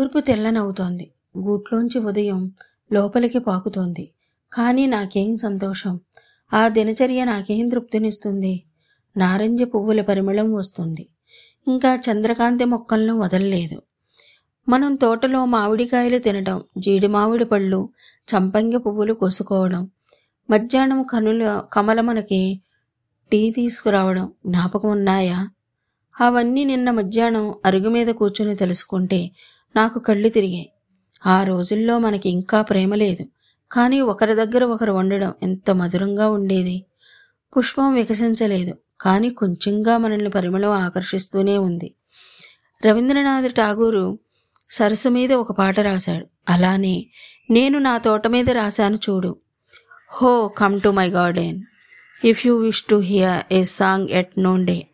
తూర్పు తెల్లనవుతోంది గూట్లోంచి ఉదయం లోపలికి పాకుతోంది. కానీ నాకేం సంతోషం. ఆ దినచర్య నాకేం తృప్తినిస్తుంది? నారింజ పువ్వుల పరిమళం వస్తుంది. ఇంకా చంద్రకాంతి మొక్కలను వదలలేదు. మనం తోటలో మామిడికాయలు తినడం జీడి మామిడి పళ్ళు చంపంగి పువ్వులు కోసుకోవడం మధ్యాహ్నం కనుల కమల మనకి టీ తీసుకురావడం జ్ఞాపకం ఉన్నాయా? అవన్నీ నిన్న మధ్యాహ్నం అరుగు మీద కూర్చుని తెలుసుకుంటే నాకు కళ్ళు తిరిగాయి. ఆ రోజుల్లో మనకి ఇంకా ప్రేమ లేదు. కానీ ఒకరి దగ్గర ఒకరు వండడం ఎంత మధురంగా ఉండేది. పుష్పం వికసించలేదు. కానీ కొంచెంగా మనల్ని పరిమళం ఆకర్షిస్తూనే ఉంది. రవీంద్రనాథ్ ఠాగూరు సరస్సు మీద ఒక పాట రాశాడు. అలానే నేను నా తోట మీద రాశాను చూడు. హో come to my garden. If you wish to hear a song at noon day.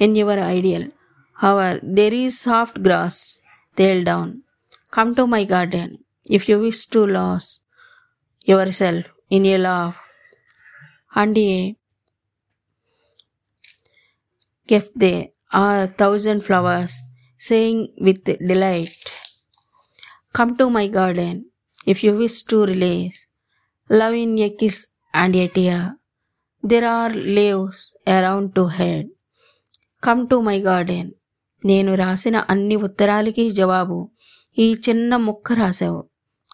In your ideal. Hour there is soft grass. they'll down. Come to my garden. If you wish to lose yourself in a love and a eh? gift there are thousand flowers saying with delight. Come to my garden. If you wish to release love in a kiss and a tear there are leaves around to head. Come to my garden. నేను రాసిన అన్ని ఉత్తరాలకి జవాబు. ఈ చిన్న ముక్క రాసావు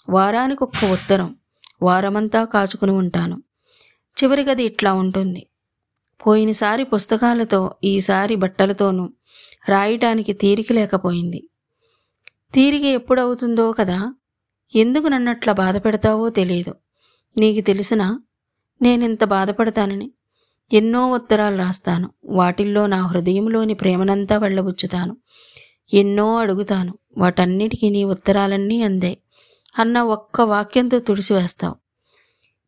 వారానికి ఒక్క ఉత్తరం. వారమంతా కాచుకుని ఉంటాను. చివరిగది ఇట్లా ఉంటుంది. పోయినసారి పుస్తకాలతో ఈసారి బట్టలతోనూ రాయటానికి తీరిక లేకపోయింది. తీరిక ఎప్పుడవుతుందో కదా? ఎందుకు నన్నట్లా బాధ పెడతావో తెలియదు నీకు తెలిసినా నేనింత బాధపడతానని. ఎన్నో ఉత్తరాలు రాస్తాను. వాటిల్లో నా హృదయంలోని ప్రేమనంతా వెళ్ళబుచ్చుతాను. ఎన్నో అడుగుతాను. వాటన్నిటికీ నీ ఉత్తరాలన్నీ అందే. అన్న ఒక్క వాక్యంతో తుడిసివేస్తావు.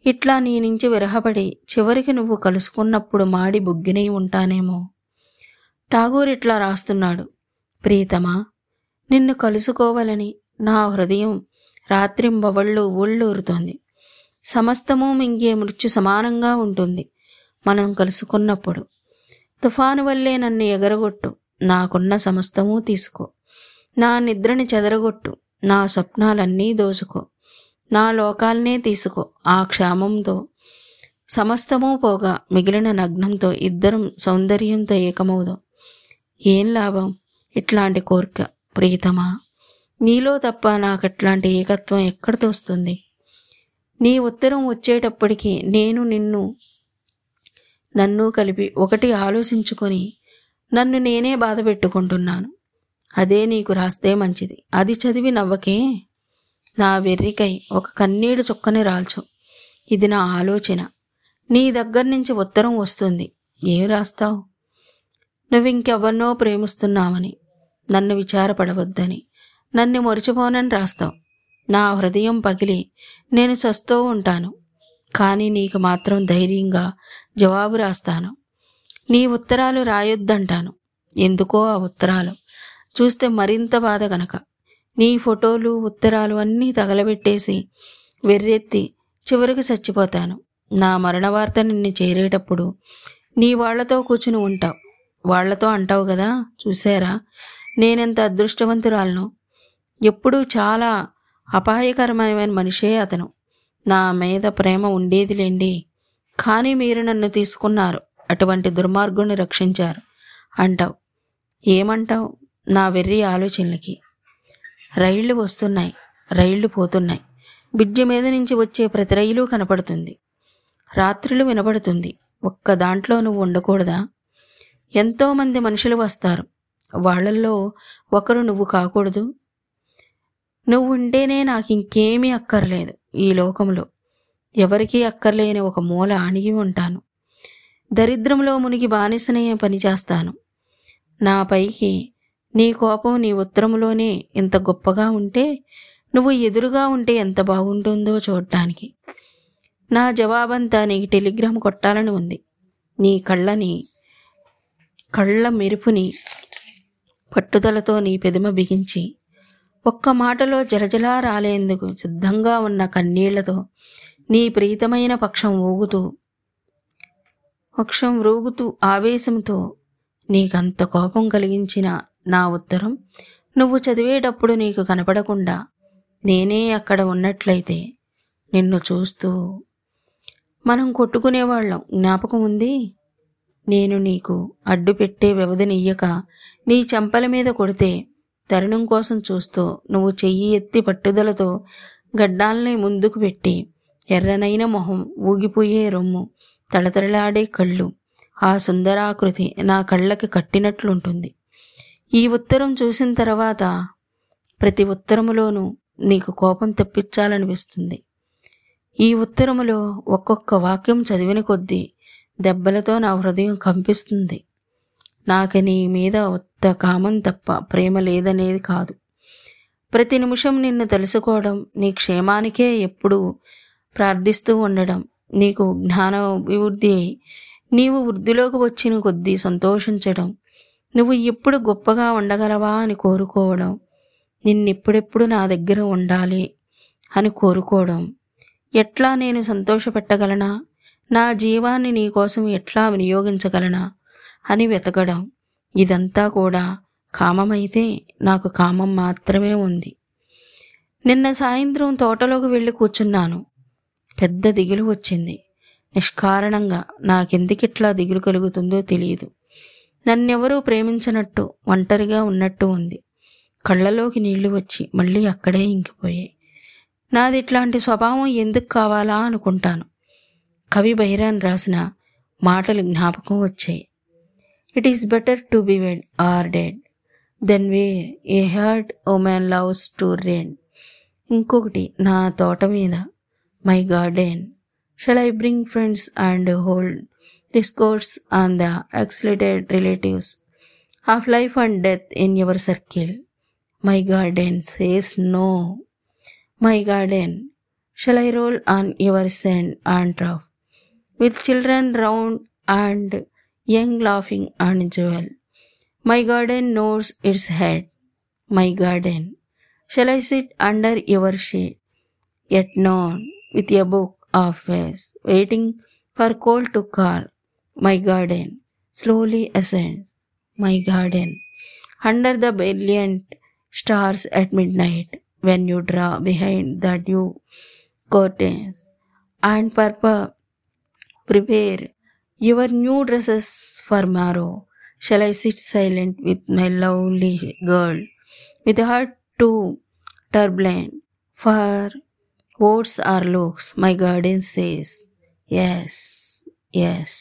ఇట్లా నీ నుంచి విరహపడి చివరికి నువ్వు కలుసుకున్నప్పుడు మాడి బుగ్గినై ఉంటానేమో. ఠాగూర్ ఇట్లా రాస్తున్నాడు. ప్రీతమా నిన్ను కలుసుకోవాలని నా హృదయం రాత్రింబవళ్ళు ఊళ్ళూరుతోంది. సమస్తము మింగే మృత్యు సమానంగా ఉంటుంది. మనం కలుసుకున్నప్పుడు. తుఫాను వల్లే నన్ను ఎగరగొట్టు. నాకున్న సమస్తము తీసుకో. నా నిద్రని చెదరగొట్టు. నా స్వప్నాలన్నీ దోసుకో. నా లోకాలనే తీసుకో. ఆ క్షామంతో. సమస్తము పోగా మిగిలిన నగ్నంతో ఇద్దరం సౌందర్యంతో ఏకమవుదాం. ఏం లాభం? ఇట్లాంటి కోరిక. ప్రీతమా? నీలో తప్ప నాకు అట్లాంటి ఏకత్వం ఎక్కడ తోస్తుంది? నీ ఉత్తరం వచ్చేటప్పటికి నేను నిన్ను నన్ను కలిపి ఒకటి ఆలోచించుకొని నన్ను నేనే బాధ పెట్టుకుంటున్నాను. అదే నీకు రాస్తే మంచిది. అది చదివి నవ్వకే నా వెర్రికై ఒక కన్నీడు చుక్కని రాల్చు. ఇది నా ఆలోచన. నీ దగ్గర నుంచి ఉత్తరం వస్తుంది. ఏం రాస్తావు? నువ్వు ఇంకెవరినో ప్రేమిస్తున్నావని నన్ను విచారపడవద్దని నన్ను మరిచిపోనని రాస్తావు. నా హృదయం పగిలి నేను చస్తూ ఉంటాను. కానీ నీకు మాత్రం ధైర్యంగా జవాబు రాస్తాను. నీ ఉత్తరాలు రాయొద్దంటాను. ఎందుకో ఆ ఉత్తరాలు? చూస్తే మరింత బాధ గనక. నీ ఫోటోలు ఉత్తరాలు అన్నీ తగలబెట్టేసి వెర్రెత్తి చివరికి చచ్చిపోతాను. నా మరణ వార్త నిన్ను చేరేటప్పుడు నీ వాళ్ళతో కూర్చుని ఉంటావు. వాళ్ళతో అంటావు కదా? చూసారా నేనెంత అదృష్టవంతురాలను? ఎప్పుడూ చాలా అపాయకరమైన మనిషే అతను. నా మీద ప్రేమ ఉండేదిలేండి. కానీ మీరు నన్ను తీసుకున్నారు. అటువంటి దుర్మార్గుని రక్షించారు. అంటావు. ఏమంటావు? నా వెర్రి ఆలోచనలకి. రైళ్ళు వస్తున్నాయి. రైళ్ళు పోతున్నాయి. బ్రిడ్జి మీద నుంచి వచ్చే ప్రతి రైలు కనపడుతుంది. రాత్రులు వినపడుతుంది. ఒక్క దాంట్లో నువ్వు ఉండకూడదా? ఎంతోమంది మనుషులు వస్తారు. వాళ్ళల్లో ఒకరు నువ్వు కాకూడదు. నువ్వు ఉంటేనే నాకు ఇంకేమీ అక్కర్లేదు ఈ లోకంలో. ఎవరికీ అక్కర్లేని ఒక మూల అణిగి ఉంటాను. దరిద్రంలో మునిగి బానిసనే పని చేస్తాను. నా పైకి నీ కోపం నీ ఉత్తరంలోనే ఇంత గొప్పగా ఉంటే నువ్వు ఎదురుగా ఉంటే ఎంత బాగుంటుందో చూడటానికి నా జవాబంతా నీకు టెలిగ్రామ్ కొట్టాలని ఉంది. నీ కళ్ళని కళ్ళ మెరుపుని పట్టుదలతో నీ పెదిమ బిగించి ఒక్క మాటలో జలజలా రాలేందుకు సిద్ధంగా ఉన్న కన్నీళ్ళతో నీ ప్రీతమైన పక్షం ఊగుతూ పక్షం రోగుతూ ఆవేశంతో నీకంత కోపం కలిగించిన నా ఉత్తరం నువ్వు చదివేటప్పుడు నీకు కనపడకుండా నేనే అక్కడ ఉన్నట్లయితే నిన్ను చూస్తూ మనం కొట్టుకునేవాళ్ళం. జ్ఞాపకం ఉంది? నేను నీకు అడ్డు పెట్టే వ్యవధినియ్యక నీ చెంపల మీద కొడితే తరుణం కోసం చూస్తూ నువ్వు చెయ్యి ఎత్తి పట్టుదలతో గడ్డాల్ని ముందుకు పెట్టి ఎర్రనైన మొహం ఊగిపోయే రొమ్ము తళతళలాడే కళ్ళు. ఆ సుందరాకృతి నా కళ్ళకి కట్టినట్లుంటుంది. ఈ ఉత్తరం చూసిన తర్వాత ప్రతి ఉత్తరములోనూ నీకు కోపం తెప్పించాలనిపిస్తుంది. ఈ ఉత్తరములో ఒక్కొక్క వాక్యం చదివిన కొద్దీ దెబ్బలతో నా హృదయం కంపిస్తుంది. నాకు నీ మీద ఉత్త కామం తప్ప ప్రేమ లేదనేది కాదు. ప్రతి నిమిషం నిన్ను తెలుసుకోవడం నీ క్షేమానికే ఎప్పుడూ ప్రార్థిస్తూ ఉండడం నీకు జ్ఞాన అభివృద్ధి అయి నీవు వృద్ధిలోకి వచ్చిన కొద్దీ సంతోషించడం నువ్వు ఎప్పుడు గొప్పగా ఉండగలవా అని కోరుకోవడం నిన్నెప్పుడెప్పుడు నా దగ్గర ఉండాలి అని కోరుకోవడం. ఎట్లా నేను సంతోషపెట్టగలనా? నా జీవాన్ని నీ కోసం ఎట్లా వినియోగించగలనా? అని వెతకడం. ఇదంతా కూడా కామమైతే నాకు కామం మాత్రమే ఉంది. నిన్న సాయంత్రం తోటలోకి వెళ్ళి కూర్చున్నాను. పెద్ద దిగులు వచ్చింది. నిష్కారణంగా నాకెందుకిట్లా దిగులు కలుగుతుందో తెలియదు. నన్నెవరూ ప్రేమించనట్టు ఒంటరిగా ఉన్నట్టు ఉంది. కళ్ళలోకి నీళ్ళు వచ్చి మళ్ళీ అక్కడే ఇంకిపోయాయి. నాది ఇట్లాంటి స్వభావం ఎందుకు కావాలా అనుకుంటాను. కవి బైరాన్ రాసిన మాటలు జ్ఞాపకం వచ్చాయి. It is better to be wed or dead then where a hurt o man loves to rend ఇంకొకటి నా తోట మీద my garden. Shall I bring friends and hold discourse on the exalted relatives of life and death in your circle? My garden says no. My garden, shall I roll on your sand and trough with children round and young laughing and joyful? My garden knows its head. My garden, shall I sit under your shade? Yet none with a book of face, waiting for cold to call. My garden slowly ascends. My garden. Under the brilliant stars at midnight, when you draw behind the dew curtains and purple prepare your new dresses for morrow. Shall I sit silent with my lovely girl, with heart too turbulent for words or looks? My garden says, Yes, yes.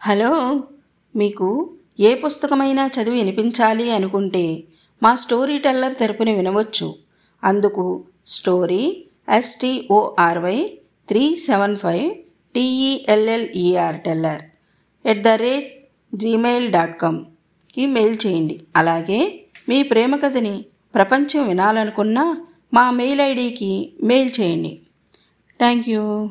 Hello మీకు ఏ పుస్తకమైనా చదివి వినిపించాలి అనుకుంటే మా story teller తెరపుని వినవచ్చు అందుకు story S T O R Y three seven five T E L L E R teller at the rate Gmail dot కామ్కి mail చేయండి అలాగే మీ ప్రేమ కథని ప్రపంచం వినాలనుకున్నా మా మెయిల్ ఐడికి మెయిల్ చేయండి. Thank you.